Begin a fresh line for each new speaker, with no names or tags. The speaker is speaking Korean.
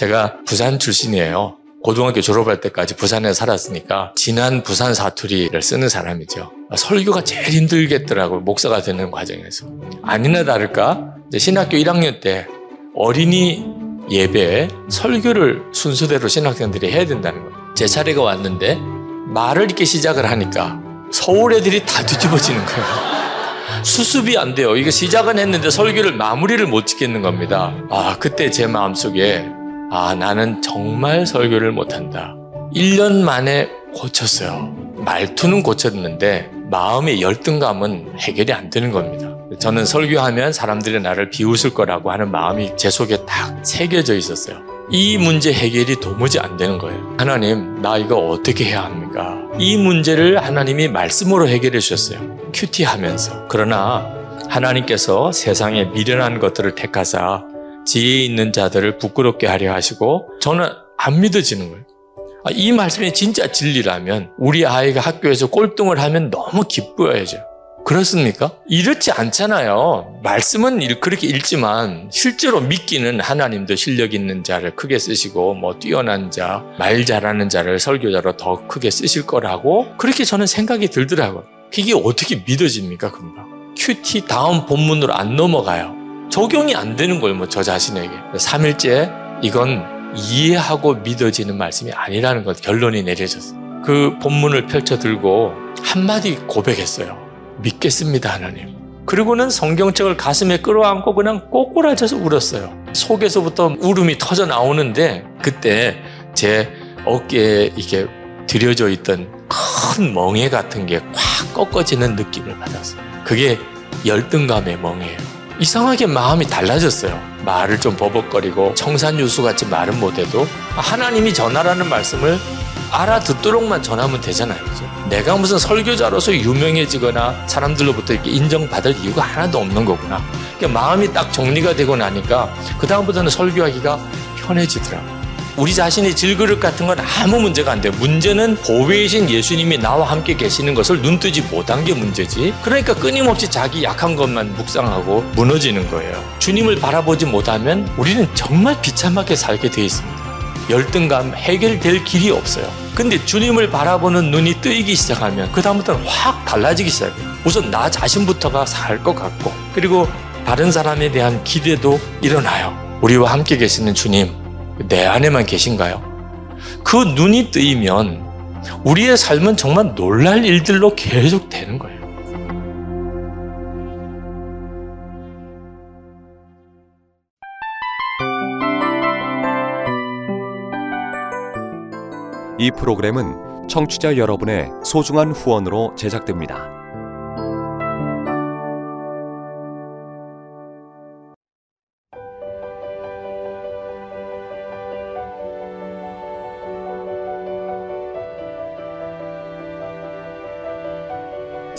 제가 부산 출신이에요. 고등학교 졸업할 때까지 부산에 살았으니까 지난 부산 사투리를 쓰는 사람이죠. 설교가 제일 힘들겠더라고요. 목사가 되는 과정에서. 아니나 다를까 신학교 1학년 때 어린이 예배에 설교를 순서대로 신학생들이 해야 된다는 거예요. 제 차례가 왔는데 말을 이렇게 시작을 하니까 서울 애들이 다 뒤집어지는 거예요. 수습이 안 돼요. 이게 시작은 했는데 설교를 마무리를 못 짓겠는 겁니다. 아, 그때 제 마음속에 아, 나는 정말 설교를 못한다. 1년 만에 고쳤어요. 말투는 고쳤는데 마음의 열등감은 해결이 안 되는 겁니다. 저는 설교하면 사람들이 나를 비웃을 거라고 하는 마음이 제 속에 딱 새겨져 있었어요. 이 문제 해결이 도무지 안 되는 거예요. 하나님, 나 이거 어떻게 해야 합니까? 이 문제를 하나님이 말씀으로 해결해 주셨어요. 큐티 하면서. 그러나 하나님께서 세상에 미련한 것들을 택하사 지혜 있는 자들을 부끄럽게 하려 하시고 저는 안 믿어지는 거예요. 아, 이 말씀이 진짜 진리라면 우리 아이가 학교에서 꼴등을 하면 너무 기뻐야죠. 그렇습니까? 이렇지 않잖아요. 말씀은 그렇게 읽지만 실제로 믿기는 하나님도 실력 있는 자를 크게 쓰시고 뭐 뛰어난 자, 말 잘하는 자를 설교자로 더 크게 쓰실 거라고 그렇게 저는 생각이 들더라고요. 이게 어떻게 믿어집니까, 금방? 큐티 다음 본문으로 안 넘어가요. 적용이 안 되는 거예요, 뭐 저 자신에게. 3일째 이건 이해하고 믿어지는 말씀이 아니라는 것 결론이 내려졌어요. 그 본문을 펼쳐 들고 한마디 고백했어요. 믿겠습니다, 하나님. 그리고는 성경책을 가슴에 끌어안고 그냥 꼬꾸라져서 울었어요. 속에서부터 울음이 터져 나오는데 그때 제 어깨에 이게 들여져 있던 큰 멍에 같은 게콱 꺾어지는 느낌을 받았어요. 그게 열등감의 멍이에요. 이상하게 마음이 달라졌어요. 말을 좀 버벅거리고 청산유수 같이 말은 못해도 하나님이 전하라는 말씀을 알아듣도록만 전하면 되잖아요. 그죠? 내가 무슨 설교자로서 유명해지거나 사람들로부터 이렇게 인정받을 이유가 하나도 없는 거구나. 그러니까 마음이 딱 정리가 되고 나니까 그다음부터는 설교하기가 편해지더라고요. 우리 자신의 질그릇 같은 건 아무 문제가 안 돼요. 문제는 보배이신 예수님이 나와 함께 계시는 것을 눈뜨지 못한 게 문제지. 그러니까 끊임없이 자기 약한 것만 묵상하고 무너지는 거예요. 주님을 바라보지 못하면 우리는 정말 비참하게 살게 돼 있습니다. 열등감 해결될 길이 없어요. 근데 주님을 바라보는 눈이 뜨이기 시작하면 그다음부터는 확 달라지기 시작해요. 우선 나 자신부터가 살 것 같고 그리고 다른 사람에 대한 기대도 일어나요. 우리와 함께 계시는 주님, 내 안에만 계신가요? 그 눈이 뜨이면 우리의 삶은 정말 놀랄 일들로 계속 되는 거예요.
이 프로그램은 청취자 여러분의 소중한 후원으로 제작됩니다.